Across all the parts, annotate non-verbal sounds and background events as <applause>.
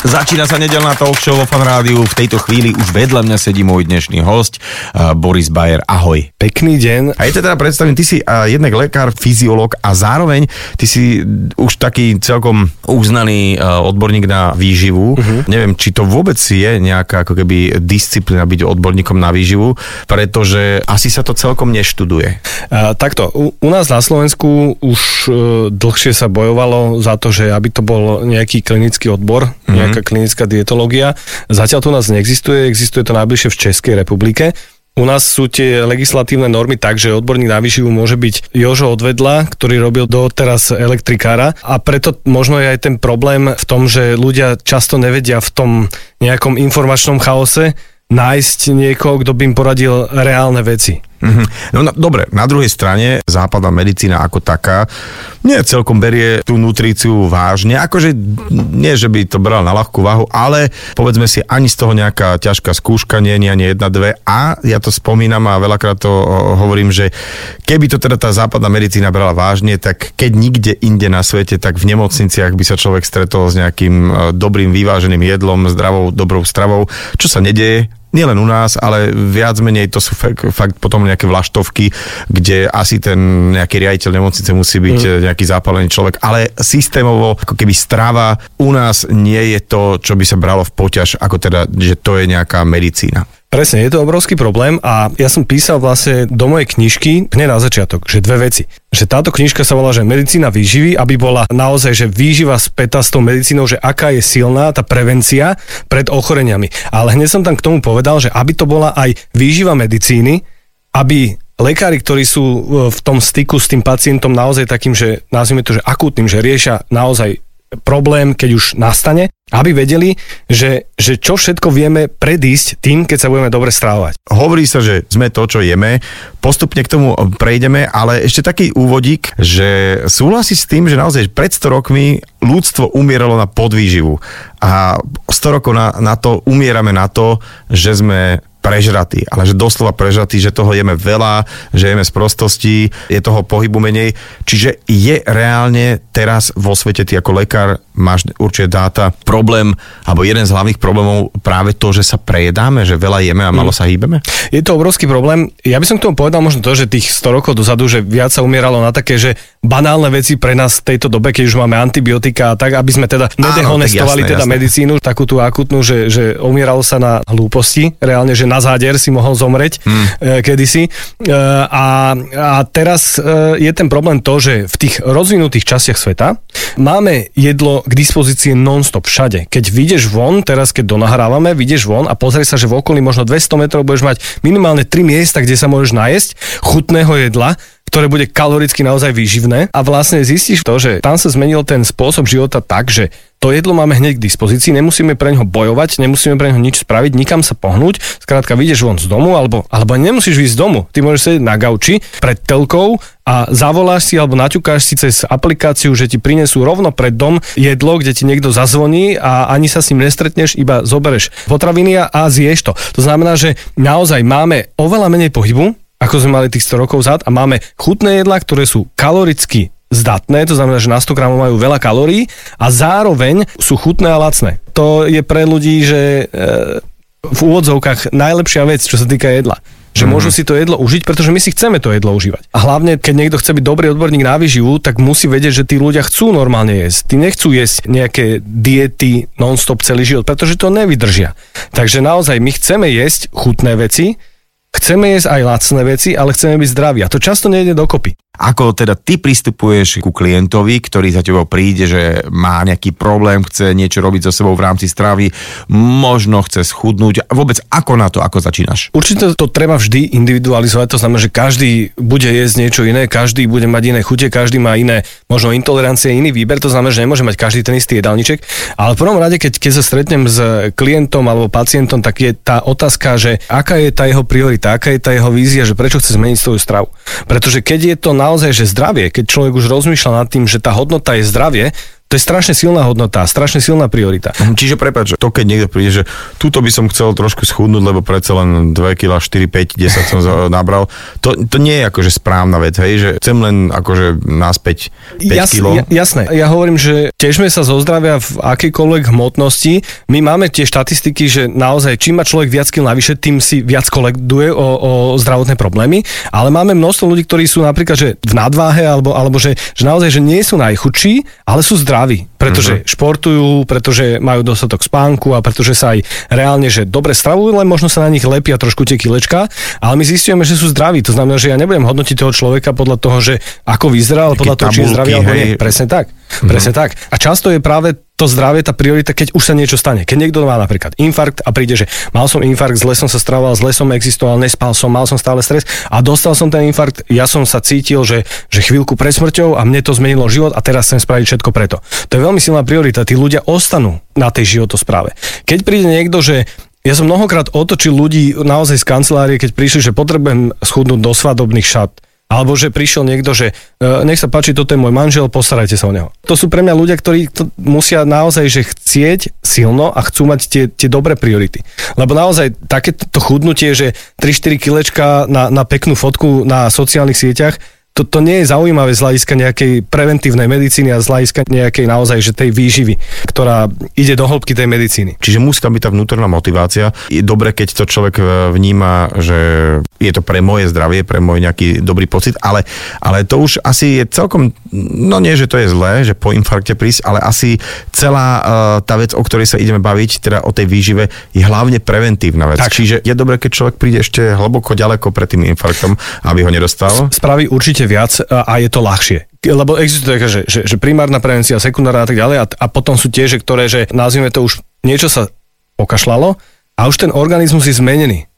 Začína sa nedelná talk show vo Fan Rádiu. V tejto chvíli už vedľa mňa sedí môj dnešný host, uh, Boris Bayer. Ahoj. Pekný deň. A ja teda predstavím, ty si uh, jednak lekár, fyziológ a zároveň ty si už taký celkom uznaný uh, odborník na výživu. Uh-huh. Neviem, či to vôbec je nejaká ako keby disciplína byť odborníkom na výživu, pretože asi sa to celkom neštuduje. A, takto, u, u nás na Slovensku už e, dlhšie sa bojovalo za to, že aby to bol nejaký klinický odbor, mm-hmm. Nejaká klinická dietológia. Zatiaľ to u nás neexistuje, existuje to najbližšie v Českej republike. U nás sú tie legislatívne normy tak, že odborník na výživu môže byť Jožo Odvedla, ktorý robil doteraz elektrikára a preto možno je aj ten problém v tom, že ľudia často nevedia v tom nejakom informačnom chaose nájsť niekoho, kto by im poradil reálne veci. Mm-hmm. No na, dobre, na druhej strane západná medicína ako taká nie celkom berie tú nutríciu vážne, akože nie, že by to bral na ľahkú váhu, ale povedzme si ani z toho nejaká ťažká skúška nie, nie ani jedna, dve a ja to spomínam a veľakrát to hovorím, že keby to teda tá západná medicína brala vážne, tak keď nikde inde na svete, tak v nemocniciach by sa človek stretol s nejakým e, dobrým vyváženým jedlom, zdravou, dobrou stravou, čo sa nedeje nielen u nás, ale viac menej to sú fakt, fakt potom nejaké vlaštovky, kde asi ten nejaký riaditeľ nemocnice musí byť mm. nejaký zápalený človek, ale systémovo, ako keby strava u nás nie je to, čo by sa bralo v poťaž, ako teda, že to je nejaká medicína. Presne, je to obrovský problém a ja som písal vlastne do mojej knižky hneď na začiatok, že dve veci. Že táto knižka sa volá, že medicína výživy, aby bola naozaj, že výživa späta s tou medicínou, že aká je silná tá prevencia pred ochoreniami. Ale hneď som tam k tomu povedal, že aby to bola aj výživa medicíny, aby lekári, ktorí sú e, v tom styku s tým pacientom naozaj takým, že nazvime to, že akútnym, že riešia naozaj problém, keď už nastane, aby vedeli, že, že čo všetko vieme predísť tým, keď sa budeme dobre strávovať. Hovorí sa, že sme to, čo jeme. Postupne k tomu prejdeme, ale ešte taký úvodík, že súhlasí s tým, že naozaj pred 100 rokmi ľudstvo umieralo na podvýživu a 100 rokov na, na to umierame na to, že sme prežratý, ale že doslova prežratý, že toho jeme veľa, že jeme z prostosti, je toho pohybu menej. Čiže je reálne teraz vo svete, ty ako lekár máš určite dáta, problém, alebo jeden z hlavných problémov práve to, že sa prejedáme, že veľa jeme a malo mm. sa hýbeme? Je to obrovský problém. Ja by som k tomu povedal možno to, že tých 100 rokov dozadu, že viac sa umieralo na také, že banálne veci pre nás v tejto dobe, keď už máme antibiotika a tak, aby sme teda nedehonestovali teda jasné. medicínu, takú tú akutnú, že, že umieralo sa na hlúposti, reálne, že na záder si mohol zomreť hmm. kedysi. E, a, a teraz e, je ten problém to, že v tých rozvinutých častiach sveta máme jedlo k dispozícii non-stop všade. Keď vyjdeš von, teraz keď donahrávame, vyjdeš von a pozrie sa, že v okolí možno 200 metrov budeš mať minimálne 3 miesta, kde sa môžeš najesť chutného jedla, ktoré bude kaloricky naozaj výživné. A vlastne zistíš to, že tam sa zmenil ten spôsob života tak, že to jedlo máme hneď k dispozícii, nemusíme pre neho bojovať, nemusíme pre neho nič spraviť, nikam sa pohnúť, skrátka vyjdeš von z domu, alebo, alebo nemusíš ísť z domu, ty môžeš sedieť na gauči pred telkou a zavoláš si alebo naťukáš si cez aplikáciu, že ti prinesú rovno pred dom jedlo, kde ti niekto zazvoní a ani sa s ním nestretneš, iba zobereš potraviny a zješ to. To znamená, že naozaj máme oveľa menej pohybu, ako sme mali tých 100 rokov zad a máme chutné jedlá, ktoré sú kaloricky zdatné, to znamená, že na 100 gramov majú veľa kalórií a zároveň sú chutné a lacné. To je pre ľudí, že e, v úvodzovkách najlepšia vec, čo sa týka jedla. Že mm. môžu si to jedlo užiť, pretože my si chceme to jedlo užívať. A hlavne, keď niekto chce byť dobrý odborník na výživu, tak musí vedieť, že tí ľudia chcú normálne jesť. Tí nechcú jesť nejaké diety non-stop celý život, pretože to nevydržia. Takže naozaj my chceme jesť chutné veci, Chceme jesť aj lacné veci, ale chceme byť zdraví. A to často nejde dokopy. Ako teda ty pristupuješ ku klientovi, ktorý za tebou príde, že má nejaký problém, chce niečo robiť so sebou v rámci stravy, možno chce schudnúť. Vôbec ako na to, ako začínaš? Určite to treba vždy individualizovať, to znamená, že každý bude jesť niečo iné, každý bude mať iné chute, každý má iné, možno intolerancie, iný výber, to znamená, že nemôže mať každý ten istý jedálniček. Ale v prvom rade, keď, keď sa stretnem s klientom alebo pacientom, tak je tá otázka, že aká je tá jeho priorita, aká je tá jeho vízia, že prečo chce zmeniť svoju stravu. Pretože keď je to na naozaj, že zdravie, keď človek už rozmýšľa nad tým, že tá hodnota je zdravie, To je strašne silná hodnota, strašne silná priorita. Mhm, čiže prepáč, to keď niekto príde, že túto by som chcel trošku schudnúť, lebo predsa len 2 kg, 4, 5, 10 som nabral, to, to nie je akože správna vec, hej, že chcem len akože naspäť 5 Jas, kg. Jasné, ja hovorím, že težme sa zo zdravia v akejkoľvek hmotnosti. My máme tie štatistiky, že naozaj čím má človek viac kil navyše, tým si viac kolektuje o, o zdravotné problémy, ale máme množstvo ľudí, ktorí sú napríklad že v nadváhe alebo, alebo že, že naozaj že nie sú najchudší, ale sú zdraví zdraví, pretože mm-hmm. športujú, pretože majú dostatok spánku a pretože sa aj reálne, že dobre stravujú, len možno sa na nich lepia trošku tie kilečka, ale my zistujeme, že sú zdraví. To znamená, že ja nebudem hodnotiť toho človeka podľa toho, že ako vyzerá, ale podľa toho, či je zdravý alebo nie. Presne tak. Mm-hmm. Presne tak. A často je práve to zdravie tá priorita, keď už sa niečo stane. Keď niekto má napríklad infarkt a príde, že mal som infarkt, zle som sa stravoval, zle som existoval, nespal som, mal som stále stres a dostal som ten infarkt, ja som sa cítil, že, že chvíľku pred smrťou a mne to zmenilo život a teraz chcem spraviť všetko preto. To je veľmi silná priorita. Tí ľudia ostanú na tej životospráve. Keď príde niekto, že ja som mnohokrát otočil ľudí naozaj z kancelárie, keď prišli, že potrebujem schudnúť do svadobných šat alebo že prišiel niekto, že e, nech sa páči, toto je môj manžel, postarajte sa o neho. To sú pre mňa ľudia, ktorí to musia naozaj že chcieť silno a chcú mať tie, tie dobré priority. Lebo naozaj takéto chudnutie, že 3-4 kilečka na, na peknú fotku na sociálnych sieťach, to, to nie je zaujímavé z hľadiska nejakej preventívnej medicíny a z hľadiska nejakej naozaj že tej výživy, ktorá ide do hĺbky tej medicíny. Čiže musí tam byť tá vnútorná motivácia. Je dobre, keď to človek e, vníma, že je to pre moje zdravie, pre môj nejaký dobrý pocit, ale, ale to už asi je celkom, no nie, že to je zlé, že po infarkte prísť, ale asi celá uh, tá vec, o ktorej sa ideme baviť, teda o tej výžive, je hlavne preventívna vec. Tak. Čiže je dobre, keď človek príde ešte hlboko ďaleko pred tým infarktom, aby ho nedostal. Spraví určite viac a je to ľahšie lebo existuje taká, že, že, že primárna prevencia, sekundárna a tak ďalej a, a potom sú tie, že ktoré, že nazvime to už niečo sa pokašľalo a už ten organizmus je zmenený.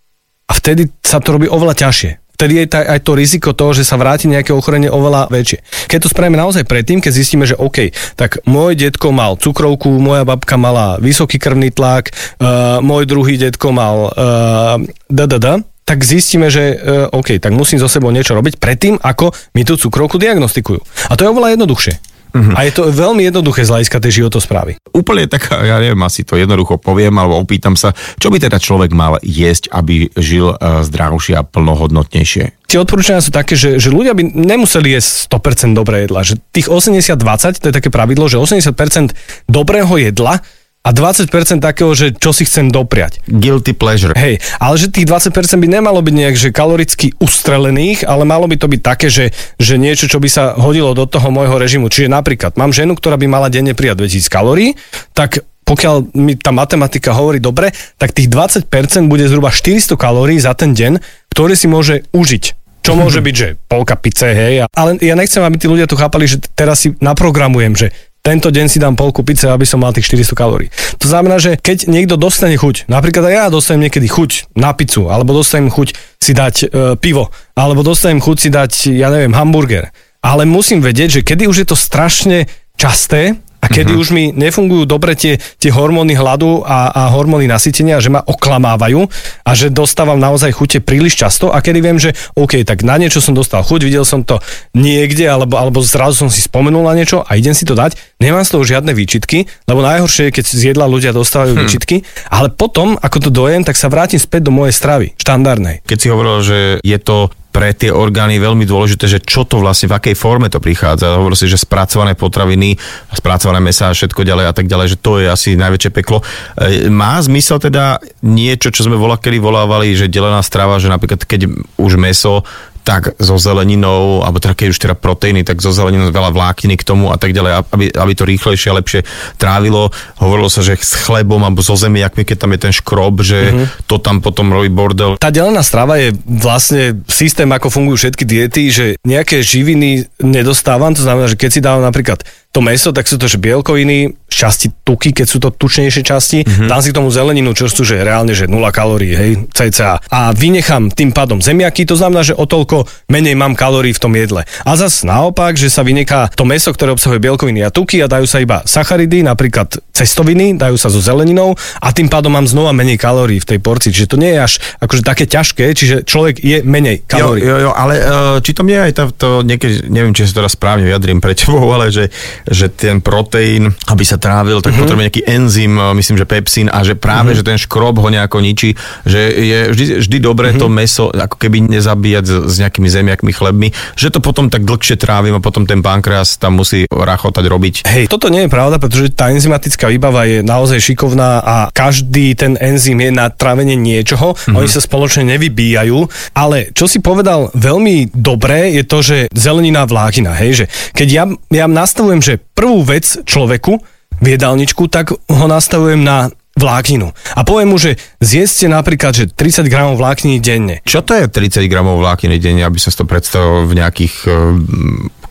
A vtedy sa to robí oveľa ťažšie vtedy je aj to riziko toho, že sa vráti nejaké ochorenie oveľa väčšie. Keď to spravíme naozaj predtým, keď zistíme, že OK, tak môj detko mal cukrovku, moja babka mala vysoký krvný tlak, uh, môj druhý detko mal uh, DDD, tak zistíme, že uh, OK, tak musím so sebou niečo robiť predtým, ako mi tú cukrovku diagnostikujú. A to je oveľa jednoduchšie. Uh-huh. A je to veľmi jednoduché z hľadiska tej životosprávy. Úplne tak, ja neviem, asi to jednoducho poviem, alebo opýtam sa, čo by teda človek mal jesť, aby žil uh, zdravšie a plnohodnotnejšie? Tie odporúčania sú také, že, že ľudia by nemuseli jesť 100% dobré jedla. Že tých 80-20, to je také pravidlo, že 80% dobrého jedla a 20% takého, že čo si chcem dopriať. Guilty pleasure. Hej, ale že tých 20% by nemalo byť nejak, že kaloricky ustrelených, ale malo by to byť také, že, že niečo, čo by sa hodilo do toho môjho režimu. Čiže napríklad mám ženu, ktorá by mala denne prijať 2000 kalórií, tak pokiaľ mi tá matematika hovorí dobre, tak tých 20% bude zhruba 400 kalórií za ten deň, ktoré si môže užiť. Čo môže byť, že polka pice, hej. Ale ja nechcem, aby tí ľudia tu chápali, že teraz si naprogramujem, že tento deň si dám polku pice, aby som mal tých 400 kalórií. To znamená, že keď niekto dostane chuť, napríklad aj ja dostanem niekedy chuť na pizzu, alebo dostanem chuť si dať e, pivo, alebo dostanem chuť si dať, ja neviem, hamburger. Ale musím vedieť, že kedy už je to strašne časté, kedy uh-huh. už mi nefungujú dobre tie, tie hormóny hladu a, a hormóny nasytenia, že ma oklamávajú a že dostávam naozaj chute príliš často a kedy viem, že OK, tak na niečo som dostal chuť, videl som to niekde alebo, alebo zrazu som si spomenul na niečo a idem si to dať, nemám z toho žiadne výčitky, lebo najhoršie je, keď z jedla ľudia dostávajú hmm. výčitky, ale potom, ako to dojem, tak sa vrátim späť do mojej stravy, štandardnej. Keď si hovoril, že je to pre tie orgány veľmi dôležité, že čo to vlastne, v akej forme to prichádza. Hovorí si, že spracované potraviny, spracované mesa a všetko ďalej a tak ďalej, že to je asi najväčšie peklo. E, má zmysel teda niečo, čo sme volá, volávali, že delená strava, že napríklad keď už meso tak so zeleninou, alebo teda keď už teda proteíny, tak so zeleninou veľa vlákniny k tomu a tak ďalej, aby, aby to rýchlejšie a lepšie trávilo. Hovorilo sa, že s chlebom alebo so zemiakmi, keď tam je ten škrob, že mm-hmm. to tam potom robí bordel. Tá delená strava je vlastne systém, ako fungujú všetky diety, že nejaké živiny nedostávam, to znamená, že keď si dávam napríklad to meso, tak sú to že bielkoviny, časti tuky, keď sú to tučnejšie časti, mm-hmm. dám si k tomu zeleninu, čo sú že reálne, že 0 kalórií, hej, cca. A vynechám tým pádom zemiaky, to znamená, že o toľko menej mám kalórií v tom jedle. A zas naopak, že sa vyneká to meso, ktoré obsahuje bielkoviny a tuky a dajú sa iba sacharidy, napríklad cestoviny, dajú sa so zeleninou a tým pádom mám znova menej kalórií v tej porcii. Čiže to nie je až akože také ťažké, čiže človek je menej kalórií. Jo, jo, jo ale uh, či to je aj to, to niekedy, neviem, či sa teraz správne vyjadrím pre tebou, ale že že ten proteín, aby sa trávil, tak mm-hmm. potrebuje nejaký enzym, myslím, že pepsín a že práve, mm-hmm. že ten škrob ho nejako ničí, že je vždy, vždy dobré mm-hmm. to meso ako keby nezabíjať s, s nejakými zemiakmi, chlebmi, že to potom tak dlhšie trávim a potom ten pankreas tam musí rachotať robiť. Hej, toto nie je pravda, pretože tá enzymatická výbava je naozaj šikovná a každý ten enzym je na trávenie niečoho, mm-hmm. oni sa spoločne nevybíjajú, ale čo si povedal veľmi dobré je to, že zelenina vlákina, hej, že keď ja, ja nastavujem, že prvú vec človeku v jedálničku, tak ho nastavujem na vlákninu. A poviem mu, že zjedzte napríklad, že 30 gramov vlákniny denne. Čo to je 30 gramov vlákniny denne, aby som to predstavil v nejakých uh,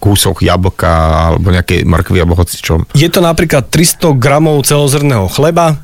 kúsoch jablka alebo nejaké mrkvy alebo hoci čo? Je to napríklad 300 gramov celozrného chleba,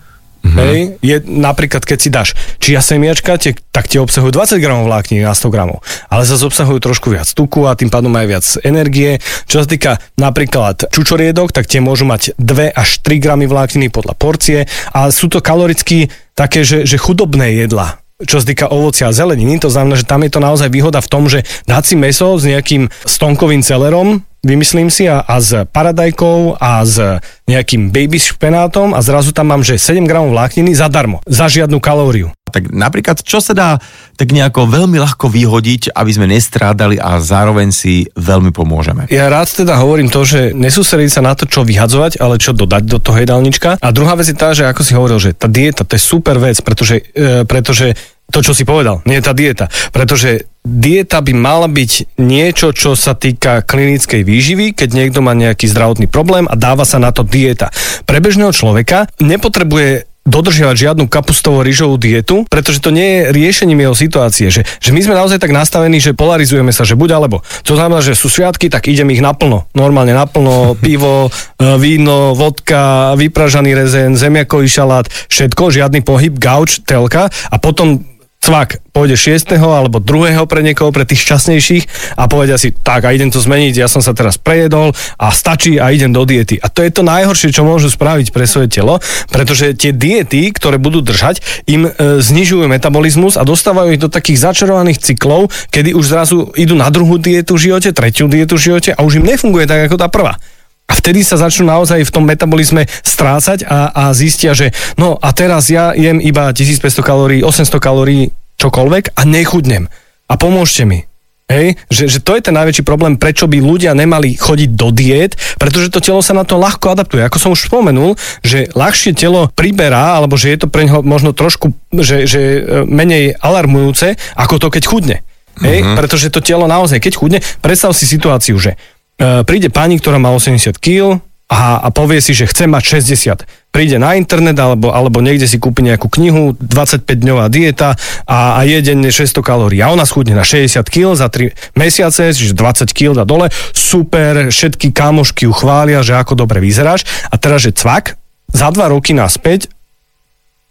Mm-hmm. Hej, je napríklad, keď si dáš čia semiačka, tie, tak tie obsahujú 20 gramov vlákniny na 100 gramov, ale zase obsahujú trošku viac tuku a tým pádom aj viac energie. Čo sa týka napríklad čučoriedok, tak tie môžu mať 2 až 3 gramy vlákniny podľa porcie a sú to kaloricky také, že, že chudobné jedla čo sa týka ovocia a zeleniny, to znamená, že tam je to naozaj výhoda v tom, že dať si meso s nejakým stonkovým celerom, vymyslím si, a, a s paradajkou a s nejakým baby špenátom a zrazu tam mám, že 7 gramov vlákniny zadarmo, za žiadnu kalóriu. Tak napríklad, čo sa dá tak nejako veľmi ľahko vyhodiť, aby sme nestrádali a zároveň si veľmi pomôžeme? Ja rád teda hovorím to, že nesústrediť sa na to, čo vyhadzovať, ale čo dodať do toho jedálnička. A druhá vec je tá, že ako si hovoril, že tá dieta, to je super vec, pretože, e, pretože to, čo si povedal, nie je tá dieta. Pretože dieta by mala byť niečo, čo sa týka klinickej výživy, keď niekto má nejaký zdravotný problém a dáva sa na to dieta. Pre bežného človeka nepotrebuje dodržiavať žiadnu kapustovo-rýžovú dietu, pretože to nie je riešením jeho situácie. Že, že my sme naozaj tak nastavení, že polarizujeme sa, že buď alebo. To znamená, že sú sviatky, tak idem ich naplno. Normálne naplno, <laughs> pivo, e, víno, vodka, vypražaný rezen, zemiakový šalát, všetko, žiadny pohyb, gauč, telka a potom cvak, pôjde 6. alebo 2. pre niekoho, pre tých šťastnejších a povedia si, tak a idem to zmeniť, ja som sa teraz prejedol a stačí a idem do diety. A to je to najhoršie, čo môžu spraviť pre svoje telo, pretože tie diety, ktoré budú držať, im e, znižujú metabolizmus a dostávajú ich do takých začarovaných cyklov, kedy už zrazu idú na druhú dietu v živote, tretiu dietu v živote a už im nefunguje tak ako tá prvá. A vtedy sa začnú naozaj v tom metabolizme strácať a, a zistia, že no a teraz ja jem iba 1500 kalórií, 800 kalórií, čokoľvek a nechudnem. A pomôžte mi. Hej, že, že to je ten najväčší problém, prečo by ľudia nemali chodiť do diét, pretože to telo sa na to ľahko adaptuje. Ako som už spomenul, že ľahšie telo priberá, alebo že je to pre neho možno trošku že, že e, menej alarmujúce, ako to keď chudne. Hej, uh-huh. pretože to telo naozaj, keď chudne, predstav si situáciu, že príde pani, ktorá má 80 kg a, a povie si, že chce mať 60. Príde na internet alebo, alebo niekde si kúpi nejakú knihu, 25-dňová dieta a, a je denne 600 kalórií. A ona schudne na 60 kg za 3 mesiace, čiže 20 kg dá dole. Super, všetky kamošky ju chvália, že ako dobre vyzeráš. A teraz, že cvak, za 2 roky naspäť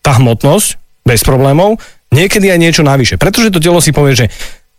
tá hmotnosť, bez problémov, niekedy aj niečo navyše. Pretože to telo si povie, že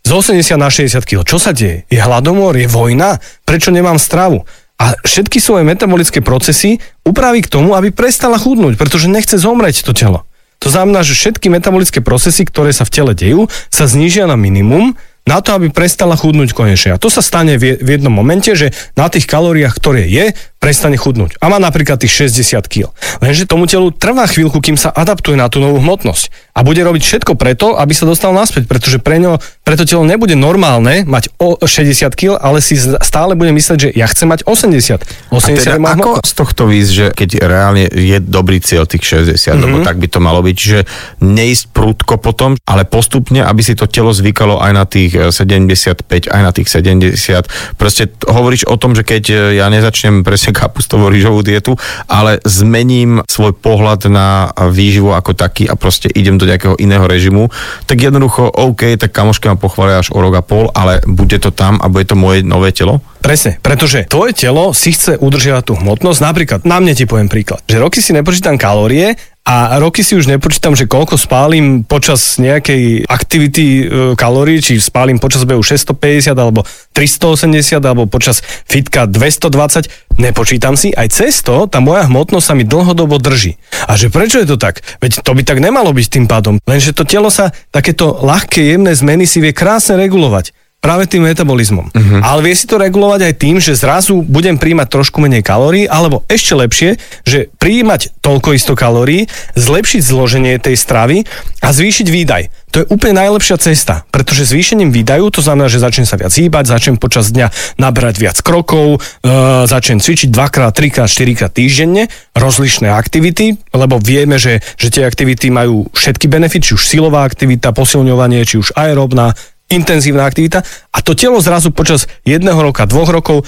z 80 na 60 kg. Čo sa deje? Je hladomor? Je vojna? Prečo nemám stravu? A všetky svoje metabolické procesy upraví k tomu, aby prestala chudnúť, pretože nechce zomrieť to telo. To znamená, že všetky metabolické procesy, ktoré sa v tele dejú, sa znížia na minimum na to, aby prestala chudnúť konečne. A to sa stane v jednom momente, že na tých kalóriách, ktoré je, prestane chudnúť. A má napríklad tých 60 kg. Lenže tomu telu trvá chvíľku, kým sa adaptuje na tú novú hmotnosť. A bude robiť všetko preto, aby sa dostal naspäť, pretože pre ňo, preto telo nebude normálne mať o 60 kg, ale si stále bude mysleť, že ja chcem mať 80. 80 a teda ako z tohto výsť, že keď reálne je dobrý cieľ tých 60, mm-hmm. lebo tak by to malo byť, že neísť prúdko potom, ale postupne, aby si to telo zvykalo aj na tých 75, eh, aj na tých 70. Proste hovoríš o tom, že keď eh, ja nezačnem presne presne kapustovo-rýžovú dietu, ale zmením svoj pohľad na výživu ako taký a proste idem do nejakého iného režimu, tak jednoducho OK, tak kamoška ma pochvália až o rok a pol, ale bude to tam a bude to moje nové telo? Presne, pretože tvoje telo si chce udržiavať tú hmotnosť. Napríklad, na mne ti poviem príklad, že roky si nepočítam kalórie a roky si už nepočítam, že koľko spálim počas nejakej aktivity e, kalórií, či spálim počas behu 650 alebo 380 alebo počas fitka 220, nepočítam si, aj cesto tá moja hmotnosť sa mi dlhodobo drží. A že prečo je to tak? Veď to by tak nemalo byť tým pádom. Lenže to telo sa, takéto ľahké, jemné zmeny si vie krásne regulovať. Práve tým metabolizmom. Uh-huh. Ale vie si to regulovať aj tým, že zrazu budem príjmať trošku menej kalórií, alebo ešte lepšie, že príjmať toľko isto kalórií, zlepšiť zloženie tej stravy a zvýšiť výdaj. To je úplne najlepšia cesta, pretože zvýšením výdajú to znamená, že začnem sa viac hýbať, začnem počas dňa nabrať viac krokov, e, začnem cvičiť dvakrát, trikrát, štyrikrát týždenne, rozlišné aktivity, lebo vieme, že, že tie aktivity majú všetky benefity, či už silová aktivita, posilňovanie, či už aerobná, intenzívna aktivita a to telo zrazu počas jedného roka, dvoch rokov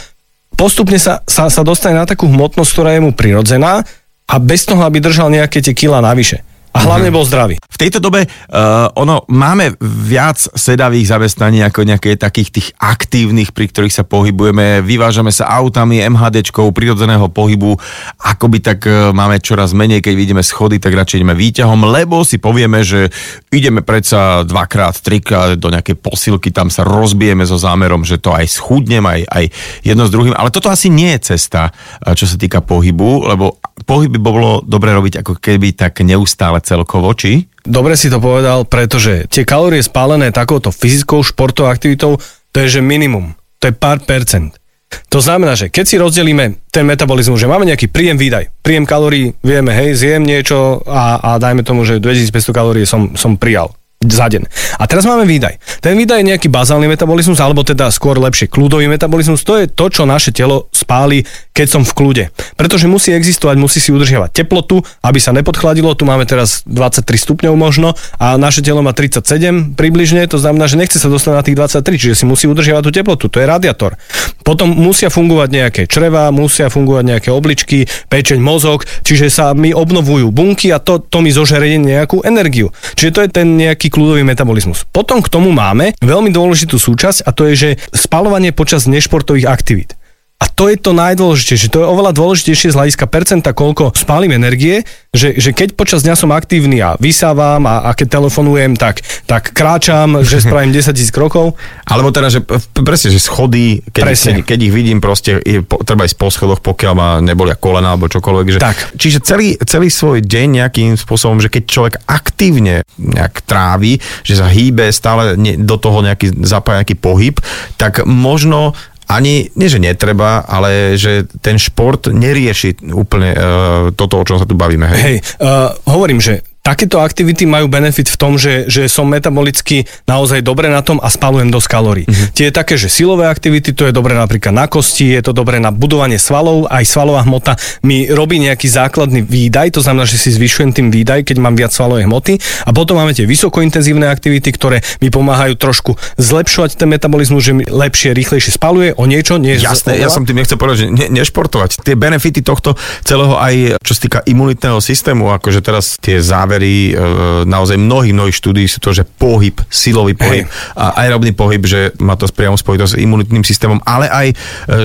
postupne sa, sa, sa dostane na takú hmotnosť, ktorá je mu prirodzená a bez toho, aby držal nejaké tie kila navyše. A hlavne mhm. bol zdravý. V tejto dobe uh, ono, máme viac sedavých zamestnaní ako nejaké takých tých aktívnych, pri ktorých sa pohybujeme, vyvážame sa autami, MHDčkou, prirodzeného pohybu, akoby tak uh, máme čoraz menej, keď vidíme schody, tak radšej ideme výťahom, lebo si povieme, že ideme predsa dvakrát, trikrát do nejakej posilky, tam sa rozbijeme so zámerom, že to aj schudnem, aj, aj jedno s druhým, ale toto asi nie je cesta, uh, čo sa týka pohybu, lebo pohyb by bolo dobre robiť ako keby tak neustále celkovo, či? Dobre si to povedal, pretože tie kalórie spálené takouto fyzickou športovou aktivitou, to je že minimum. To je pár percent. To znamená, že keď si rozdelíme ten metabolizmus, že máme nejaký príjem výdaj, príjem kalórií, vieme, hej, zjem niečo a, a dajme tomu, že 2500 kalórií som, som prijal za deň. A teraz máme výdaj. Ten výdaj je nejaký bazálny metabolizmus, alebo teda skôr lepšie kľudový metabolizmus. To je to, čo naše telo spáli, keď som v kľude. Pretože musí existovať, musí si udržiavať teplotu, aby sa nepodchladilo. Tu máme teraz 23 stupňov možno a naše telo má 37 približne, to znamená, že nechce sa dostať na tých 23, čiže si musí udržiavať tú teplotu. To je radiátor. Potom musia fungovať nejaké čreva, musia fungovať nejaké obličky, pečeň, mozog, čiže sa mi obnovujú bunky a to, to mi zožerie nejakú energiu. Čiže to je ten nejaký kľudový metabolizmus. Potom k tomu máme veľmi dôležitú súčasť a to je, že spalovanie počas nešportových aktivít. A to je to najdôležitejšie. To je oveľa dôležitejšie z hľadiska percenta, koľko spálim energie, že, že keď počas dňa som aktívny a vysávam a, a keď telefonujem, tak, tak kráčam, že <laughs> spravím 10 tisíc krokov. Alebo teda, že presne, že schody, keď, keď, keď ich vidím proste, je, po, treba ísť po schodoch, pokiaľ ma nebolia kolena alebo čokoľvek. Že, tak. Čiže celý, celý svoj deň nejakým spôsobom, že keď človek aktívne nejak trávi, že sa hýbe, stále do toho nejaký, zapája nejaký pohyb, tak možno ani, nie že netreba, ale že ten šport nerieši úplne uh, toto, o čom sa tu bavíme. Hej, hej uh, hovorím, že takéto aktivity majú benefit v tom, že, že som metabolicky naozaj dobre na tom a spalujem dosť kalórií. Mm-hmm. Tie také, že silové aktivity, to je dobré napríklad na kosti, je to dobré na budovanie svalov, aj svalová hmota mi robí nejaký základný výdaj, to znamená, že si zvyšujem tým výdaj, keď mám viac svalovej hmoty. A potom máme tie vysokointenzívne aktivity, ktoré mi pomáhajú trošku zlepšovať ten metabolizmus, že mi lepšie, rýchlejšie spaluje o niečo. Nie Jasné, ja som tým nechcel povedať, že ne, nešportovať. Tie benefity tohto celého aj, čo sa týka imunitného systému, akože teraz tie závery závery e, naozaj mnohých, mnohých štúdí sú to, že pohyb, silový pohyb Hej. a aerobný pohyb, že má to priamo spojitosť s imunitným systémom, ale aj, e,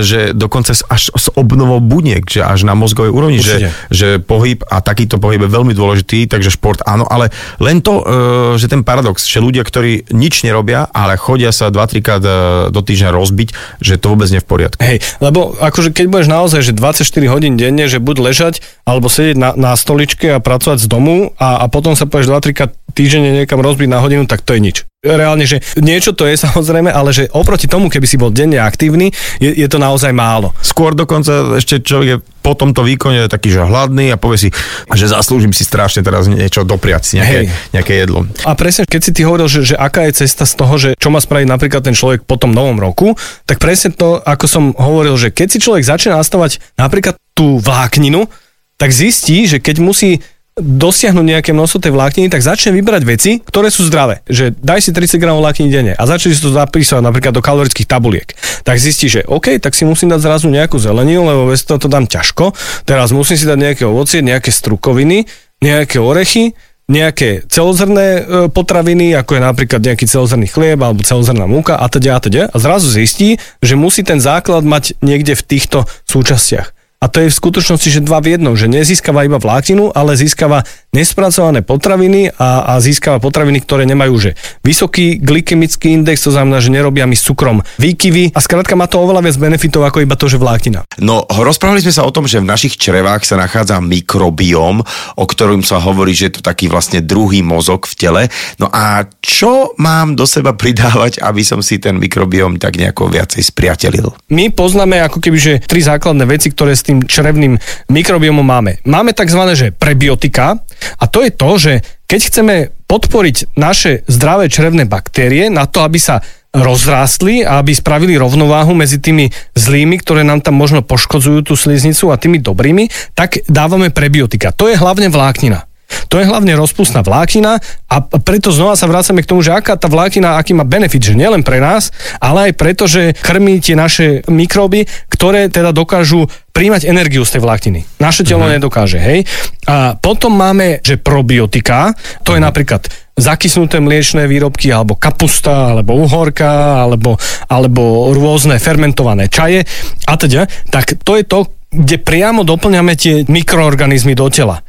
že dokonca až s obnovou buniek, že až na mozgovej úrovni, že, že pohyb a takýto pohyb je veľmi dôležitý, takže šport áno, ale len to, e, že ten paradox, že ľudia, ktorí nič nerobia, ale chodia sa 2-3 krát do týždňa rozbiť, že to vôbec nie v poriadku. Hej, lebo akože keď budeš naozaj, že 24 hodín denne, že buď ležať, alebo sedieť na, na stoličke a pracovať z domu a, a potom sa pôjdeš 2-3 krát týždenne niekam rozbiť na hodinu, tak to je nič. Reálne, že niečo to je <laughs> samozrejme, ale že oproti tomu, keby si bol denne aktívny, je, je to naozaj málo. Skôr dokonca ešte človek je po tomto výkone taký, že hladný a povie si, že zaslúžim si strašne teraz niečo dopriať si, nejaké, nejaké jedlo. A presne, keď si ty hovoril, že, že aká je cesta z toho, že čo má spraviť napríklad ten človek po tom novom roku, tak presne to, ako som hovoril, že keď si človek začína nastavať napríklad tú vlákninu, tak zistí, že keď musí dosiahnuť nejaké množstvo tej vlákniny, tak začne vybrať veci, ktoré sú zdravé. Že daj si 30 gramov vlákniny denne a začne si to zapísať napríklad do kalorických tabuliek. Tak zistí, že OK, tak si musím dať zrazu nejakú zeleninu, lebo bez toho to dám ťažko. Teraz musím si dať nejaké ovocie, nejaké strukoviny, nejaké orechy, nejaké celozrné e, potraviny, ako je napríklad nejaký celozrný chlieb alebo celozrná múka a teda a teda. A zrazu zistí, že musí ten základ mať niekde v týchto súčastiach. A to je v skutočnosti, že dva v jednom, že nezískava iba vlákninu, ale získava nespracované potraviny a, a získava potraviny, ktoré nemajú že vysoký glykemický index, to znamená, že nerobia mi s cukrom výkyvy a skrátka má to oveľa viac benefitov ako iba to, že vláknina. No, rozprávali sme sa o tom, že v našich črevách sa nachádza mikrobióm, o ktorom sa hovorí, že je to taký vlastne druhý mozog v tele. No a čo mám do seba pridávať, aby som si ten mikrobióm tak nejako viacej spriatelil? My poznáme ako keby, že tri základné veci, ktoré s tým črevným mikrobiomom máme. Máme tzv. Že prebiotika a to je to, že keď chceme podporiť naše zdravé črevné baktérie na to, aby sa rozrástli a aby spravili rovnováhu medzi tými zlými, ktoré nám tam možno poškodzujú tú sliznicu a tými dobrými, tak dávame prebiotika. To je hlavne vláknina. To je hlavne rozpustná vláknina a preto znova sa vracame k tomu, že aká tá vláknina, aký má benefit, že nielen pre nás, ale aj preto, že krmí tie naše mikróby, ktoré teda dokážu príjmať energiu z tej vlákniny. Naše telo uh-huh. nedokáže, hej. A potom máme, že probiotika, to uh-huh. je mhm. napríklad zakysnuté mliečné výrobky, alebo kapusta, alebo uhorka, alebo, alebo rôzne fermentované čaje a teda, tak to je to, kde priamo doplňame tie mikroorganizmy do tela.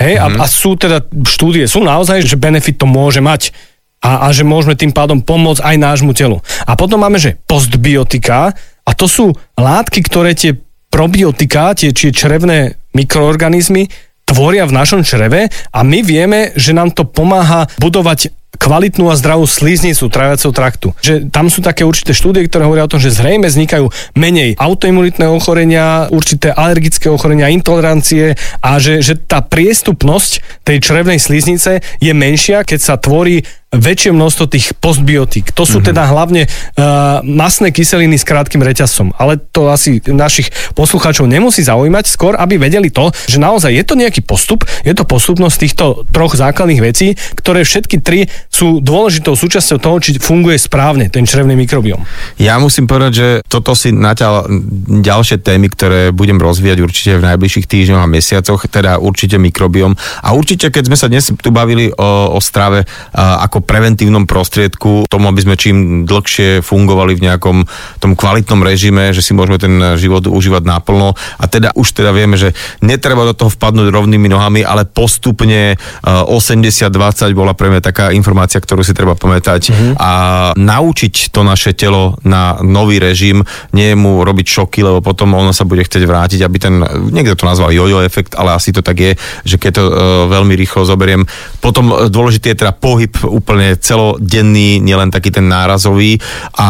Hej, mm-hmm. a, mhm. a sú teda štúdie, sú naozaj, že benefit to môže mať a, a že môžeme tým pádom pomôcť aj nášmu telu. A potom máme, že postbiotika a to sú látky, ktoré tie probiotika, tie či črevné mikroorganizmy tvoria v našom čreve a my vieme, že nám to pomáha budovať kvalitnú a zdravú sliznicu tráviaceho traktu. Že tam sú také určité štúdie, ktoré hovoria o tom, že zrejme vznikajú menej autoimunitné ochorenia, určité alergické ochorenia, intolerancie a že, že tá priestupnosť tej črevnej sliznice je menšia, keď sa tvorí väčšie množstvo tých postbiotík. To sú mm-hmm. teda hlavne uh, masné kyseliny s krátkým reťazcom. Ale to asi našich poslucháčov nemusí zaujímať, skôr aby vedeli to, že naozaj je to nejaký postup, je to postupnosť týchto troch základných vecí, ktoré všetky tri sú dôležitou súčasťou toho, či funguje správne ten črevný mikrobióm. Ja musím povedať, že toto si naťal ďalšie témy, ktoré budem rozvíjať určite v najbližších týždňoch a mesiacoch, teda určite mikrobióm. A určite, keď sme sa dnes tu bavili o, o strave uh, ako preventívnom prostriedku, tomu, aby sme čím dlhšie fungovali v nejakom tom kvalitnom režime, že si môžeme ten život užívať naplno. A teda už teda vieme, že netreba do toho vpadnúť rovnými nohami, ale postupne 80-20 eh, bola pre mňa taká informácia, ktorú si treba pamätať mm-hmm. a naučiť to naše telo na nový režim, nie mu robiť šoky, lebo potom ono sa bude chcieť vrátiť, aby ten, niekto to nazval jojo efekt, ale asi to tak je, že keď to uh, veľmi rýchlo zoberiem. Potom uh, dôležitý je teda pohyb úplne celodenný, nielen taký ten nárazový a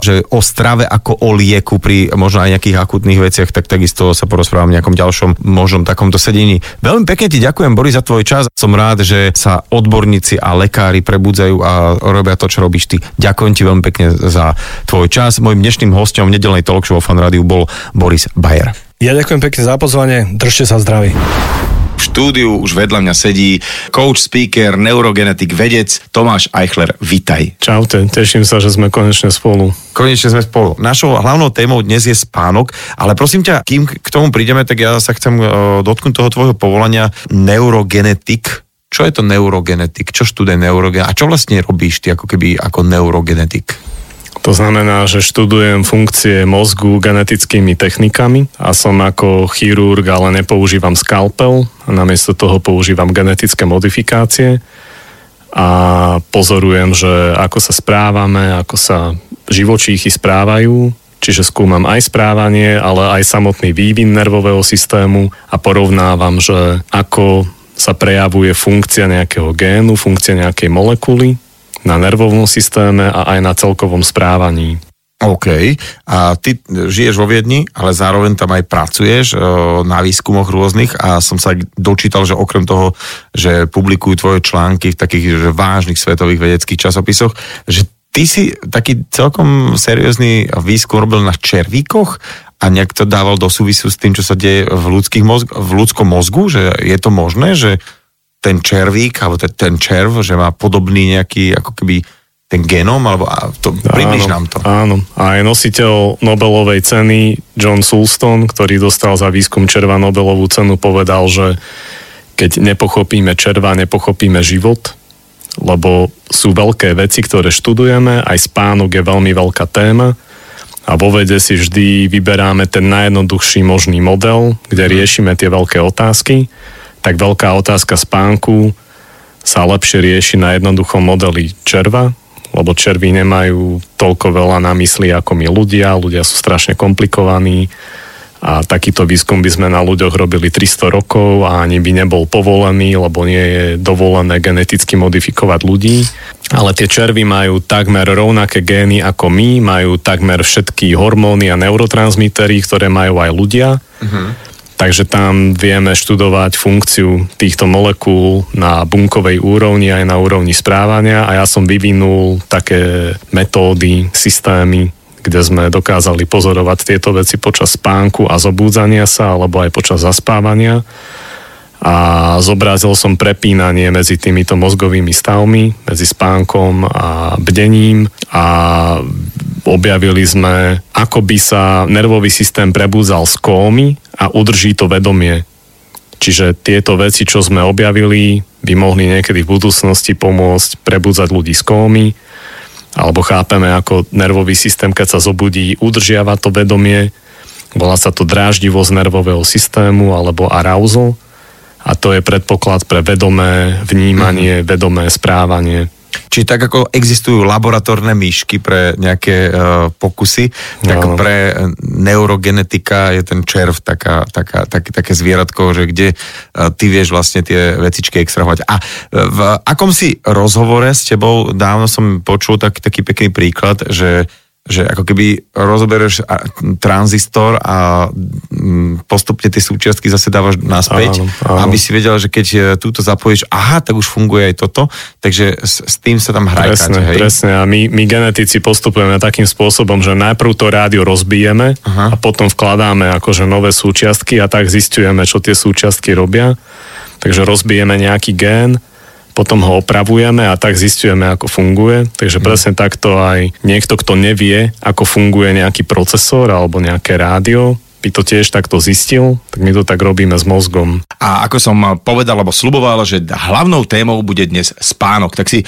že o strave ako o lieku pri možno aj nejakých akutných veciach, tak takisto sa porozprávam v nejakom ďalšom možnom takomto sedení. Veľmi pekne ti ďakujem, Boris, za tvoj čas. Som rád, že sa odborníci a lekári prebudzajú a robia to, čo robíš ty. Ďakujem ti veľmi pekne za tvoj čas. Mojím dnešným hostom v nedelnej talk show Fan Rádiu bol Boris Bayer. Ja ďakujem pekne za pozvanie, držte sa zdraví štúdiu už vedľa mňa sedí coach, speaker, neurogenetik, vedec Tomáš Eichler. Vitaj. Čaute, teším sa, že sme konečne spolu. Konečne sme spolu. Našou hlavnou témou dnes je spánok, ale prosím ťa, kým k tomu prídeme, tak ja sa chcem uh, dotknúť toho tvojho povolania neurogenetik. Čo je to neurogenetik? Čo študuje neurogenetik? A čo vlastne robíš ty ako keby ako neurogenetik? To znamená, že študujem funkcie mozgu genetickými technikami a som ako chirurg, ale nepoužívam skalpel, namiesto toho používam genetické modifikácie. A pozorujem, že ako sa správame, ako sa živočíchy správajú, čiže skúmam aj správanie, ale aj samotný vývin nervového systému a porovnávam, že ako sa prejavuje funkcia nejakého génu, funkcia nejakej molekuly na nervovom systéme a aj na celkovom správaní. OK. A ty žiješ vo Viedni, ale zároveň tam aj pracuješ e, na výskumoch rôznych a som sa dočítal, že okrem toho, že publikujú tvoje články v takých že vážnych svetových vedeckých časopisoch, že ty si taký celkom seriózny výskum robil na červíkoch a nejak to dával do súvisu s tým, čo sa deje v, ľudských mozg- v ľudskom mozgu, že je to možné, že ten červík, alebo ten, ten červ, že má podobný nejaký, ako keby ten genom, alebo to, približ nám to. Áno, a aj nositeľ Nobelovej ceny John Sulston, ktorý dostal za výskum červa Nobelovú cenu, povedal, že keď nepochopíme červa, nepochopíme život, lebo sú veľké veci, ktoré študujeme, aj spánok je veľmi veľká téma a vo vede si vždy vyberáme ten najjednoduchší možný model, kde riešime tie veľké otázky, tak veľká otázka spánku sa lepšie rieši na jednoduchom modeli červa, lebo červy nemajú toľko veľa na mysli ako my ľudia, ľudia sú strašne komplikovaní a takýto výskum by sme na ľuďoch robili 300 rokov a ani by nebol povolený, lebo nie je dovolené geneticky modifikovať ľudí. Ale tie červy majú takmer rovnaké gény ako my, majú takmer všetky hormóny a neurotransmitery, ktoré majú aj ľudia. Uh-huh. Takže tam vieme študovať funkciu týchto molekúl na bunkovej úrovni aj na úrovni správania a ja som vyvinul také metódy, systémy, kde sme dokázali pozorovať tieto veci počas spánku a zobúdzania sa, alebo aj počas zaspávania. A zobrazil som prepínanie medzi týmito mozgovými stavmi, medzi spánkom a bdením a objavili sme, ako by sa nervový systém prebúdzal z kómy a udrží to vedomie. Čiže tieto veci, čo sme objavili, by mohli niekedy v budúcnosti pomôcť prebudzať ľudí z kómy, alebo chápeme, ako nervový systém, keď sa zobudí, udržiava to vedomie. Volá sa to dráždivosť nervového systému alebo arousal a to je predpoklad pre vedomé vnímanie, mm-hmm. vedomé správanie. Čiže tak ako existujú laboratórne myšky pre nejaké uh, pokusy, tak no. pre neurogenetika je ten červ taká, taká, tak, také zvieratko, že kde uh, ty vieš vlastne tie vecičky extrahovať. A v akom si rozhovore s tebou dávno som počul tak, taký pekný príklad, že že ako keby rozobereš tranzistor a mm, postupne tie súčiastky zase dávaš naspäť, áno, áno. aby si vedel, že keď e, túto zapojíš, aha, tak už funguje aj toto, takže s, s tým sa tam hrajkať. Presne, hej? presne. A my, my genetici postupujeme takým spôsobom, že najprv to rádio rozbijeme aha. a potom vkladáme akože nové súčiastky a tak zistujeme, čo tie súčiastky robia. Takže rozbijeme nejaký gén, potom ho opravujeme a tak zistujeme, ako funguje. Takže mm. presne takto aj niekto, kto nevie, ako funguje nejaký procesor alebo nejaké rádio, by to tiež takto zistil, tak my to tak robíme s mozgom. A ako som povedal, alebo sluboval, že hlavnou témou bude dnes spánok, tak si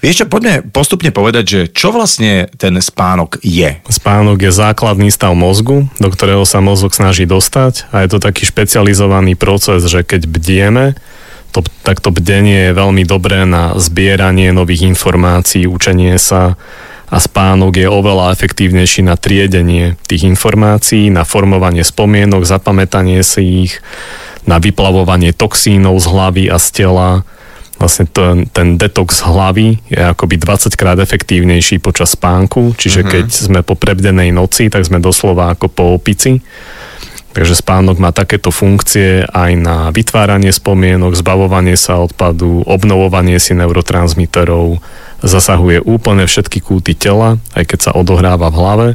Vieš čo, poďme postupne povedať, že čo vlastne ten spánok je? Spánok je základný stav mozgu, do ktorého sa mozog snaží dostať a je to taký špecializovaný proces, že keď bdieme, to, takto bdenie je veľmi dobré na zbieranie nových informácií, učenie sa a spánok je oveľa efektívnejší na triedenie tých informácií, na formovanie spomienok, zapamätanie si ich, na vyplavovanie toxínov z hlavy a z tela. Vlastne ten, ten detox hlavy je akoby 20 krát efektívnejší počas spánku, čiže mm-hmm. keď sme po prebdenej noci, tak sme doslova ako po opici. Takže spánok má takéto funkcie aj na vytváranie spomienok, zbavovanie sa odpadu, obnovovanie si neurotransmiterov, zasahuje úplne všetky kúty tela, aj keď sa odohráva v hlave.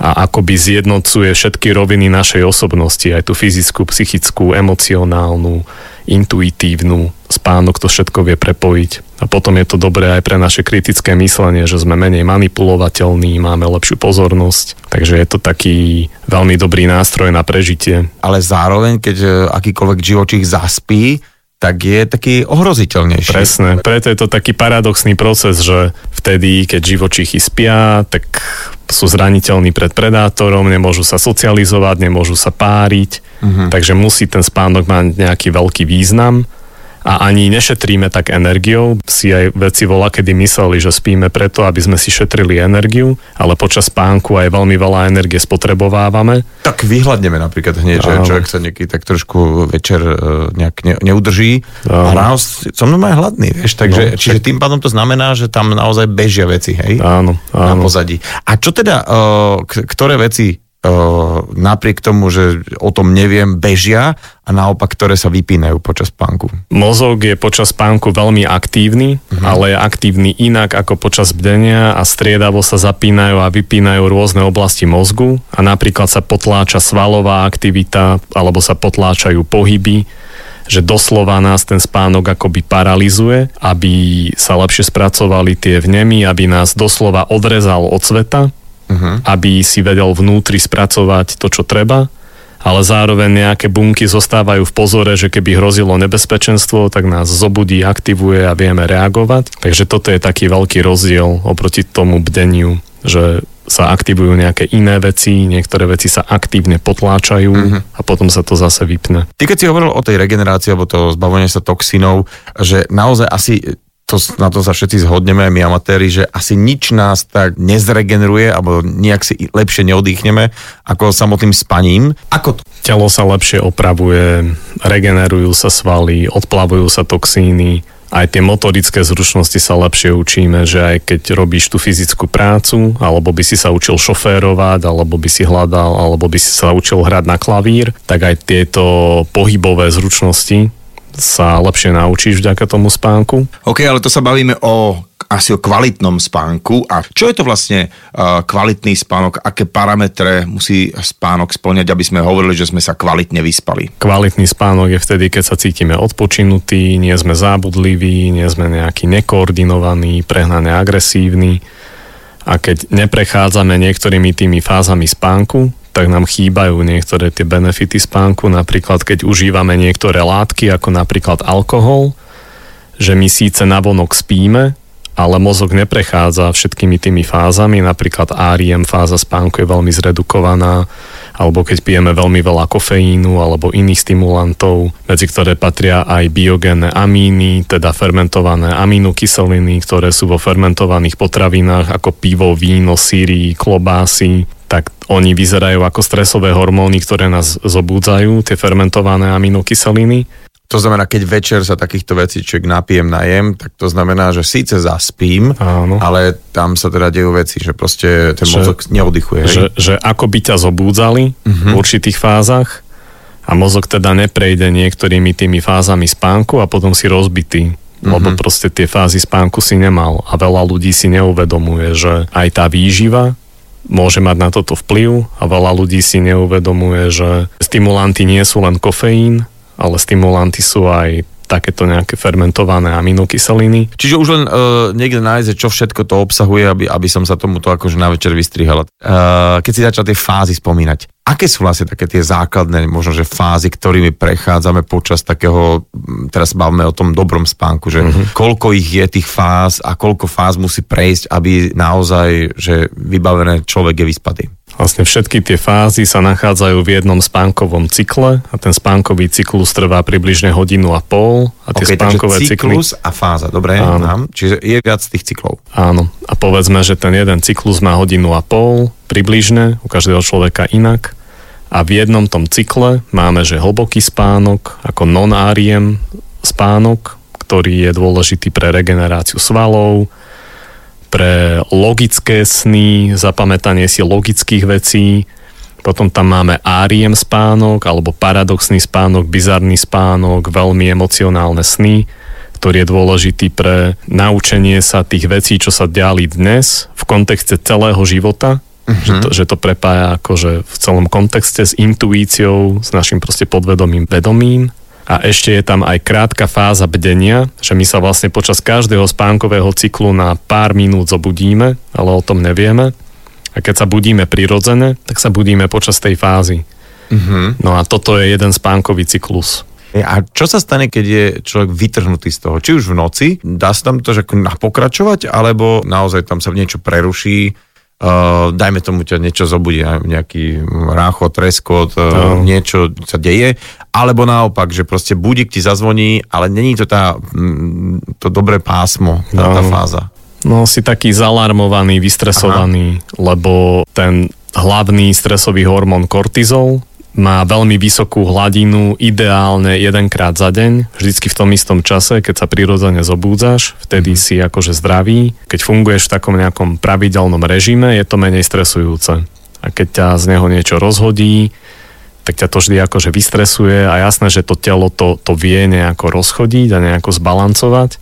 A akoby zjednocuje všetky roviny našej osobnosti, aj tú fyzickú, psychickú, emocionálnu, intuitívnu. Spánok to všetko vie prepojiť. A potom je to dobré aj pre naše kritické myslenie, že sme menej manipulovateľní, máme lepšiu pozornosť. Takže je to taký veľmi dobrý nástroj na prežitie. Ale zároveň, keď e, akýkoľvek živočích zaspí, tak je taký ohroziteľnejší. Presne, preto je to taký paradoxný proces, že vtedy, keď živočichy spia, tak sú zraniteľní pred predátorom, nemôžu sa socializovať, nemôžu sa páriť, uh-huh. takže musí ten spánok mať nejaký veľký význam a ani nešetríme tak energiou. Si aj veci volá, kedy mysleli, že spíme preto, aby sme si šetrili energiu, ale počas spánku aj veľmi veľa energie spotrebovávame. Tak vyhľadneme napríklad hneď, že človek sa nieký tak trošku večer e, nejak ne, neudrží Áno. a ráno som aj hladný, vieš, takže no, čiže tým pádom to znamená, že tam naozaj bežia veci, hej? Áno, áno. Na pozadí. A čo teda, e, ktoré veci napriek tomu, že o tom neviem, bežia a naopak, ktoré sa vypínajú počas spánku. Mozog je počas spánku veľmi aktívny, uh-huh. ale je aktívny inak ako počas bdenia a striedavo sa zapínajú a vypínajú rôzne oblasti mozgu a napríklad sa potláča svalová aktivita alebo sa potláčajú pohyby, že doslova nás ten spánok akoby paralizuje, aby sa lepšie spracovali tie vnemy, aby nás doslova odrezal od sveta uh-huh. aby si vedel vnútri spracovať to, čo treba, ale zároveň nejaké bunky zostávajú v pozore, že keby hrozilo nebezpečenstvo, tak nás zobudí, aktivuje a vieme reagovať. Takže toto je taký veľký rozdiel oproti tomu bdeniu, že sa aktivujú nejaké iné veci, niektoré veci sa aktívne potláčajú uh-huh. a potom sa to zase vypne. Ty keď si hovoril o tej regenerácii alebo to zbavenie sa toxínov, že naozaj asi to, na to sa všetci zhodneme, my amatéri, že asi nič nás tak nezregeneruje alebo nejak si lepšie neodýchneme ako samotným spaním. Ako to? Telo sa lepšie opravuje, regenerujú sa svaly, odplavujú sa toxíny, aj tie motorické zručnosti sa lepšie učíme, že aj keď robíš tú fyzickú prácu, alebo by si sa učil šoférovať, alebo by si hľadal, alebo by si sa učil hrať na klavír, tak aj tieto pohybové zručnosti sa lepšie naučíš vďaka tomu spánku. OK, ale to sa bavíme o asi o kvalitnom spánku. A čo je to vlastne uh, kvalitný spánok? Aké parametre musí spánok splňať, aby sme hovorili, že sme sa kvalitne vyspali? Kvalitný spánok je vtedy, keď sa cítime odpočinutí, nie sme zábudliví, nie sme nejaký nekoordinovaní, prehnane agresívni. A keď neprechádzame niektorými tými fázami spánku, tak nám chýbajú niektoré tie benefity spánku, napríklad keď užívame niektoré látky, ako napríklad alkohol, že my síce navonok spíme, ale mozog neprechádza všetkými tými fázami, napríklad ARIEM fáza spánku je veľmi zredukovaná, alebo keď pijeme veľmi veľa kofeínu alebo iných stimulantov, medzi ktoré patria aj biogénne amíny, teda fermentované aminokyseliny, ktoré sú vo fermentovaných potravinách ako pivo, víno, síry, klobásy, tak oni vyzerajú ako stresové hormóny, ktoré nás zobúdzajú, tie fermentované aminokyseliny. To znamená, keď večer sa takýchto vecí človek napijem, najem, tak to znamená, že síce zaspím, Áno. ale tam sa teda dejú veci, že proste ten že, mozog neoddychuje. Že, že ako by ťa zobúdzali uh-huh. v určitých fázach a mozog teda neprejde niektorými tými fázami spánku a potom si rozbitý. Uh-huh. Lebo proste tie fázy spánku si nemal a veľa ľudí si neuvedomuje, že aj tá výživa môže mať na toto vplyv a veľa ľudí si neuvedomuje, že stimulanty nie sú len kofeín, ale stimulanty sú aj takéto nejaké fermentované aminokyseliny. Čiže už len uh, niekde nájsť, čo všetko to obsahuje, aby, aby som sa tomuto akože na večer vystrihal. Uh, keď si začal tie fázy spomínať, aké sú vlastne také tie základné možno, že fázy, ktorými prechádzame počas takého, teraz bavíme o tom dobrom spánku, že uh-huh. koľko ich je tých fáz a koľko fáz musí prejsť, aby naozaj, že vybavené človek je vyspatý. Vlastne všetky tie fázy sa nachádzajú v jednom spánkovom cykle a ten spánkový cyklus trvá približne hodinu a pol. A tie okay, spánkové cyklus cykly... a fáza, dobre? Áno. Čiže je viac tých cyklov. Áno. A povedzme, že ten jeden cyklus má hodinu a pol, približne, u každého človeka inak. A v jednom tom cykle máme, že hlboký spánok, ako non-ariem spánok, ktorý je dôležitý pre regeneráciu svalov, pre logické sny, zapamätanie si logických vecí. Potom tam máme áriem spánok, alebo paradoxný spánok, bizarný spánok, veľmi emocionálne sny, ktorý je dôležitý pre naučenie sa tých vecí, čo sa diali dnes v kontexte celého života, uh-huh. že, to, že to prepája akože v celom kontexte s intuíciou, s našim proste podvedomým vedomím a ešte je tam aj krátka fáza bdenia, že my sa vlastne počas každého spánkového cyklu na pár minút zobudíme, ale o tom nevieme. A keď sa budíme prirodzene, tak sa budíme počas tej fázy. Mm-hmm. No a toto je jeden spánkový cyklus. A čo sa stane, keď je človek vytrhnutý z toho? Či už v noci, dá sa tam to že pokračovať, alebo naozaj tam sa niečo preruší, uh, dajme tomu ťa niečo zobudí, nejaký ráchot, treskot, uh, no. niečo sa deje, alebo naopak, že proste budík ti zazvoní, ale není to tá, mm, to dobré pásmo, tá, no. tá fáza. No si taký zalarmovaný, vystresovaný, Aha. lebo ten hlavný stresový hormón kortizol má veľmi vysokú hladinu, ideálne jedenkrát za deň, vždycky v tom istom čase, keď sa prirodzene zobúdzaš, vtedy mm. si akože zdravý. Keď funguješ v takom nejakom pravidelnom režime, je to menej stresujúce. A keď ťa z neho niečo rozhodí, tak ťa to vždy akože vystresuje a jasné, že to telo to, to vie nejako rozchodiť a nejako zbalancovať.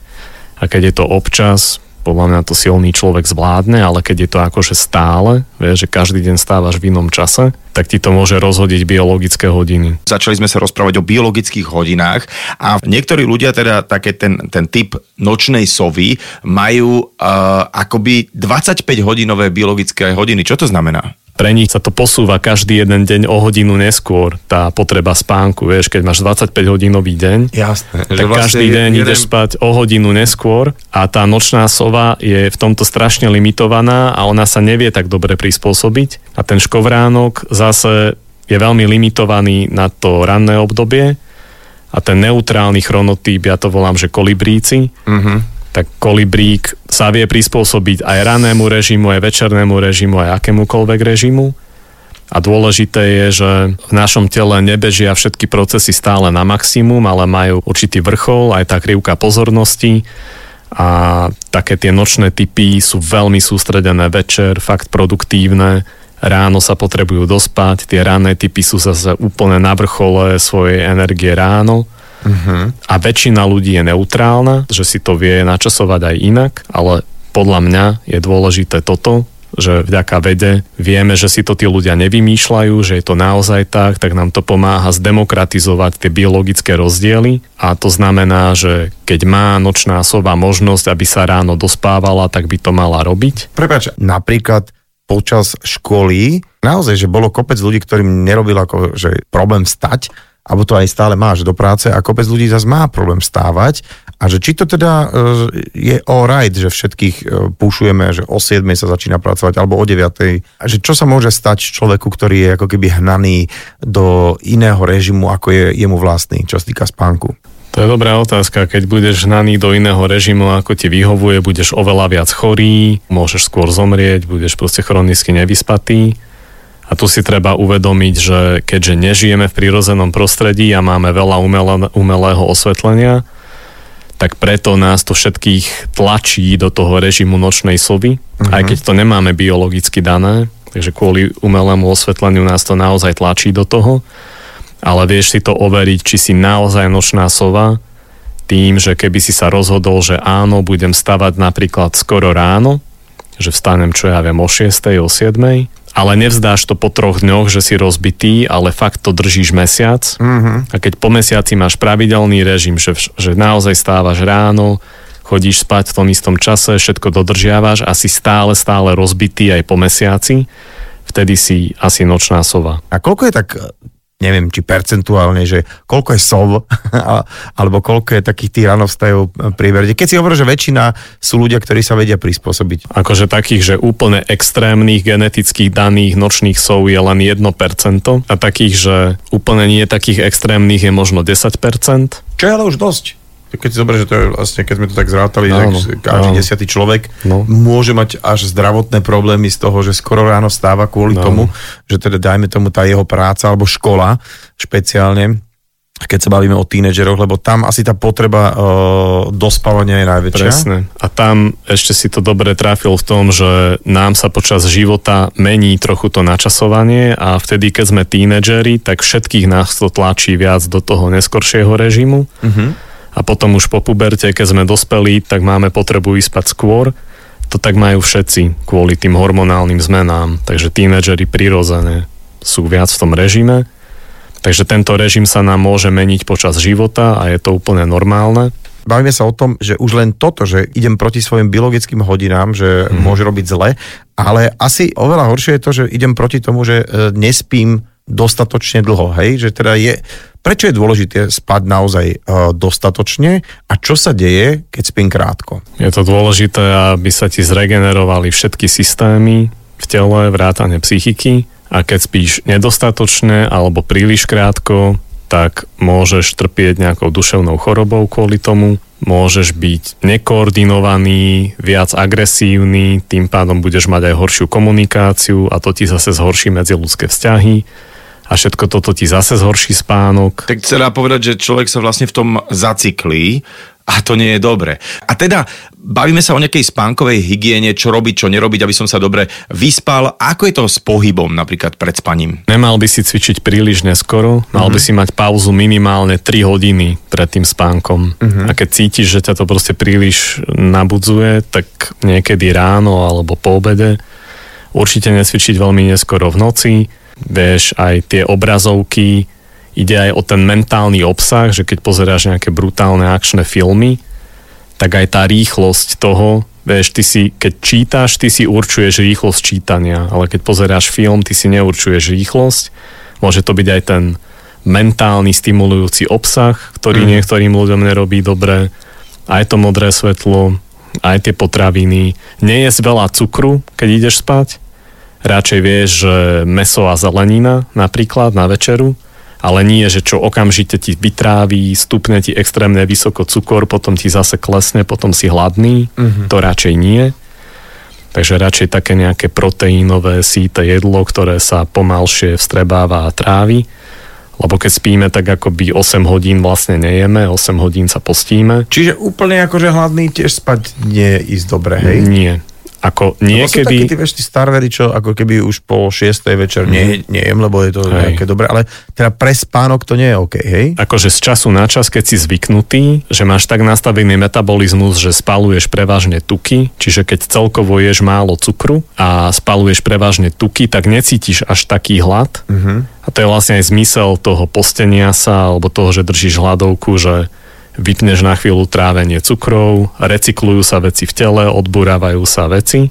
A keď je to občas, podľa mňa to silný človek zvládne, ale keď je to akože stále, vieš, že každý deň stávaš v inom čase, tak ti to môže rozhodiť biologické hodiny. Začali sme sa rozprávať o biologických hodinách a niektorí ľudia teda také ten, ten typ nočnej sovy majú uh, akoby 25 hodinové biologické hodiny. Čo to znamená? Pre nich sa to posúva každý jeden deň o hodinu neskôr, tá potreba spánku. Vieš, keď máš 25 hodinový deň, Jasné, tak vlastne každý deň jeden... ideš spať o hodinu neskôr a tá nočná sova je v tomto strašne limitovaná a ona sa nevie tak dobre prispôsobiť. A ten škovránok zase je veľmi limitovaný na to ranné obdobie a ten neutrálny chronotýp, ja to volám, že kolibríci, uh-huh tak kolibrík sa vie prispôsobiť aj ranému režimu, aj večernému režimu, aj akémukoľvek režimu. A dôležité je, že v našom tele nebežia všetky procesy stále na maximum, ale majú určitý vrchol, aj tá krivka pozornosti. A také tie nočné typy sú veľmi sústredené večer, fakt produktívne. Ráno sa potrebujú dospať, tie ranné typy sú zase úplne na vrchole svojej energie ráno Uh-huh. A väčšina ľudí je neutrálna, že si to vie načasovať aj inak, ale podľa mňa je dôležité toto, že vďaka vede vieme, že si to tí ľudia nevymýšľajú, že je to naozaj tak, tak nám to pomáha zdemokratizovať tie biologické rozdiely a to znamená, že keď má nočná sova možnosť, aby sa ráno dospávala, tak by to mala robiť. Prepač, napríklad počas školy naozaj, že bolo kopec ľudí, ktorým nerobil ako, že problém stať, alebo to aj stále máš do práce a kopec ľudí zase má problém stávať a že či to teda e, je all right, že všetkých e, púšujeme, že o 7 sa začína pracovať alebo o 9. A že čo sa môže stať človeku, ktorý je ako keby hnaný do iného režimu, ako je jemu vlastný, čo sa týka spánku? To je dobrá otázka. Keď budeš hnaný do iného režimu, ako ti vyhovuje, budeš oveľa viac chorý, môžeš skôr zomrieť, budeš proste chronicky nevyspatý a tu si treba uvedomiť, že keďže nežijeme v prírodzenom prostredí a máme veľa umelé, umelého osvetlenia, tak preto nás to všetkých tlačí do toho režimu nočnej sovy, uh-huh. aj keď to nemáme biologicky dané, takže kvôli umelému osvetleniu nás to naozaj tlačí do toho, ale vieš si to overiť, či si naozaj nočná sova, tým, že keby si sa rozhodol, že áno, budem stavať napríklad skoro ráno, že vstanem, čo ja viem, o 6. o 7 ale nevzdáš to po troch dňoch, že si rozbitý, ale fakt to držíš mesiac. Mm-hmm. A keď po mesiaci máš pravidelný režim, že, že naozaj stávaš ráno, chodíš spať v tom istom čase, všetko dodržiavaš a si stále, stále rozbitý aj po mesiaci, vtedy si asi nočná sova. A koľko je tak neviem, či percentuálne, že koľko je sov, <laughs> alebo koľko je takých tyranov stajú verde. Keď si hovorí, že väčšina sú ľudia, ktorí sa vedia prispôsobiť. Akože takých, že úplne extrémnych genetických daných nočných sov je len 1% a takých, že úplne nie takých extrémnych je možno 10%. Čo je ale už dosť keď si zoberieš, že to je vlastne, keď sme to tak zrátali, no, tak každý no. desiatý človek no. môže mať až zdravotné problémy z toho, že skoro ráno stáva kvôli no. tomu, že teda dajme tomu tá jeho práca alebo škola špeciálne, keď sa bavíme o tínedžeroch, lebo tam asi tá potreba uh, dospávania je najväčšia. Presne. A tam ešte si to dobre trafil v tom, že nám sa počas života mení trochu to načasovanie a vtedy, keď sme tínedžeri, tak všetkých nás to tlačí viac do toho neskoršieho režimu. Uh-huh a potom už po puberte, keď sme dospeli, tak máme potrebu ísť spať skôr. To tak majú všetci kvôli tým hormonálnym zmenám. Takže tínedžeri prirodzene sú viac v tom režime. Takže tento režim sa nám môže meniť počas života a je to úplne normálne. Bavíme sa o tom, že už len toto, že idem proti svojim biologickým hodinám, že mm. môže robiť zle, ale asi oveľa horšie je to, že idem proti tomu, že e, nespím dostatočne dlho, hej, že teda je, prečo je dôležité spať naozaj uh, dostatočne a čo sa deje, keď spím krátko? Je to dôležité, aby sa ti zregenerovali všetky systémy v tele, vrátane psychiky. A keď spíš nedostatočne alebo príliš krátko, tak môžeš trpieť nejakou duševnou chorobou kvôli tomu, môžeš byť nekoordinovaný, viac agresívny, tým pádom budeš mať aj horšiu komunikáciu a to ti zase zhorší medziludské vzťahy a všetko toto ti zase zhorší spánok. Tak sa dá povedať, že človek sa vlastne v tom zacyklí a to nie je dobre. A teda bavíme sa o nejakej spánkovej hygiene, čo robiť, čo nerobiť, aby som sa dobre vyspal. Ako je to s pohybom napríklad pred spaním? Nemal by si cvičiť príliš neskoro, mal mm-hmm. by si mať pauzu minimálne 3 hodiny pred tým spánkom. Mm-hmm. A keď cítiš, že ťa to proste príliš nabudzuje, tak niekedy ráno alebo po obede určite necvičiť veľmi neskoro v noci vieš, aj tie obrazovky, ide aj o ten mentálny obsah, že keď pozeráš nejaké brutálne akčné filmy, tak aj tá rýchlosť toho, vieš, ty si, keď čítaš, ty si určuješ rýchlosť čítania, ale keď pozeráš film, ty si neurčuješ rýchlosť. Môže to byť aj ten mentálny, stimulujúci obsah, ktorý mm. niektorým ľuďom nerobí dobre. Aj to modré svetlo, aj tie potraviny. Nie je veľa cukru, keď ideš spať. Radšej vieš, že meso a zelenina napríklad na večeru ale nie, že čo okamžite ti vytráví, stupne ti extrémne vysoko cukor, potom ti zase klesne, potom si hladný, mm-hmm. to radšej nie. Takže radšej také nejaké proteínové síte jedlo, ktoré sa pomalšie vstrebáva a trávi. Lebo keď spíme, tak akoby 8 hodín vlastne nejeme, 8 hodín sa postíme. Čiže úplne akože hladný tiež spať nie je ísť dobre, hej? Nie. Ako niekedy... Lebo sú takí tí vieš, tí starveri, čo ako keby už po 6. večer mm. nie, nejem, lebo je to hej. nejaké dobré, ale teda pre spánok to nie je OK, hej? Akože z času na čas, keď si zvyknutý, že máš tak nastavený metabolizmus, že spaluješ prevažne tuky, čiže keď celkovo ješ málo cukru a spaluješ prevažne tuky, tak necítiš až taký hlad. Mm-hmm. A to je vlastne aj zmysel toho postenia sa, alebo toho, že držíš hladovku, že vypneš na chvíľu trávenie cukrov, recyklujú sa veci v tele, odburávajú sa veci,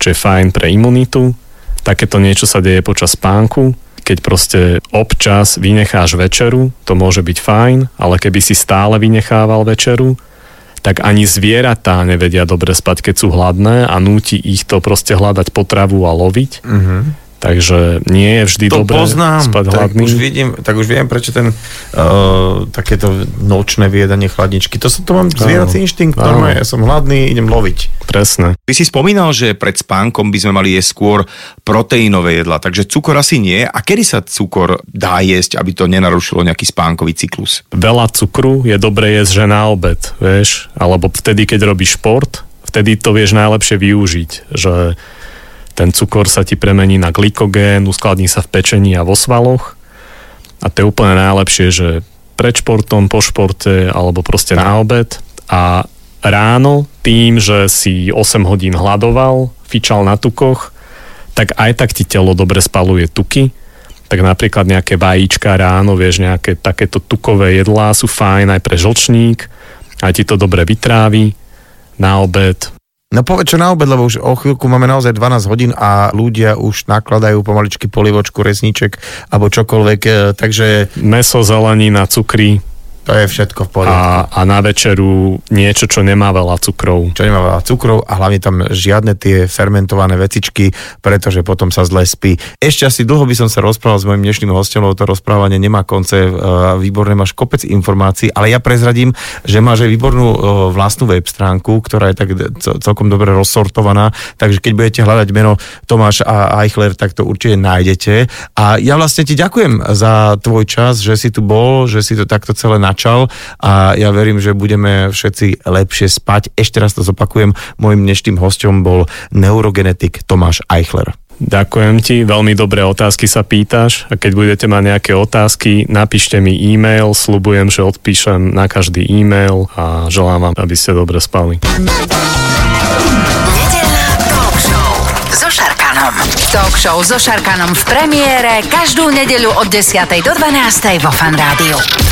čo je fajn pre imunitu. Takéto niečo sa deje počas spánku. Keď proste občas vynecháš večeru, to môže byť fajn, ale keby si stále vynechával večeru, tak ani zvieratá nevedia dobre spať, keď sú hladné a núti ich to proste hľadať potravu a loviť. Mm-hmm. Takže nie je vždy to dobré poznám, spať tak hladný. Už vidím, tak už viem, prečo ten uh, takéto nočné viedanie chladničky. To, to mám zvierací inštinkt, normálne, ja som hladný, idem loviť. Presne. Ty si spomínal, že pred spánkom by sme mali jesť skôr proteínové jedla, takže cukor asi nie. A kedy sa cukor dá jesť, aby to nenarušilo nejaký spánkový cyklus? Veľa cukru je dobre jesť, že na obed, vieš, alebo vtedy, keď robíš šport, vtedy to vieš najlepšie využiť, že ten cukor sa ti premení na glykogén, uskladní sa v pečení a vo svaloch. A to je úplne najlepšie, že pred športom, po športe alebo proste na obed. A ráno tým, že si 8 hodín hľadoval, fičal na tukoch, tak aj tak ti telo dobre spaluje tuky. Tak napríklad nejaké vajíčka ráno, vieš, nejaké takéto tukové jedlá sú fajn aj pre žlčník, aj ti to dobre vytrávi. Na obed No povedz čo na obed, lebo už o chvíľku máme naozaj 12 hodín a ľudia už nakladajú pomaličky polivočku, resníček alebo čokoľvek, e, takže... Meso, zelenina, cukry, to je všetko v poriadku. A, a na večeru niečo, čo nemá veľa cukrov. Čo nemá veľa cukrov a hlavne tam žiadne tie fermentované vecičky, pretože potom sa zle spí. Ešte asi dlho by som sa rozprával s mojim dnešným hostom, lebo to rozprávanie nemá konce, e, výborné máš kopec informácií, ale ja prezradím, že máš aj výbornú e, vlastnú web stránku, ktorá je tak celkom dobre rozsortovaná, takže keď budete hľadať meno Tomáš a Eichler, tak to určite nájdete. A ja vlastne ti ďakujem za tvoj čas, že si tu bol, že si to takto celé načal a ja verím, že budeme všetci lepšie spať. Ešte raz to zopakujem, môjim dnešným hostom bol neurogenetik Tomáš Eichler. Ďakujem ti, veľmi dobré otázky sa pýtaš a keď budete mať nejaké otázky, napíšte mi e-mail, slubujem, že odpíšem na každý e-mail a želám vám, aby ste dobre spali. talk show so Šarkanom. Talk show so Šarkanom v premiére každú nedeľu od 10. do 12. vo Fan Rádiu.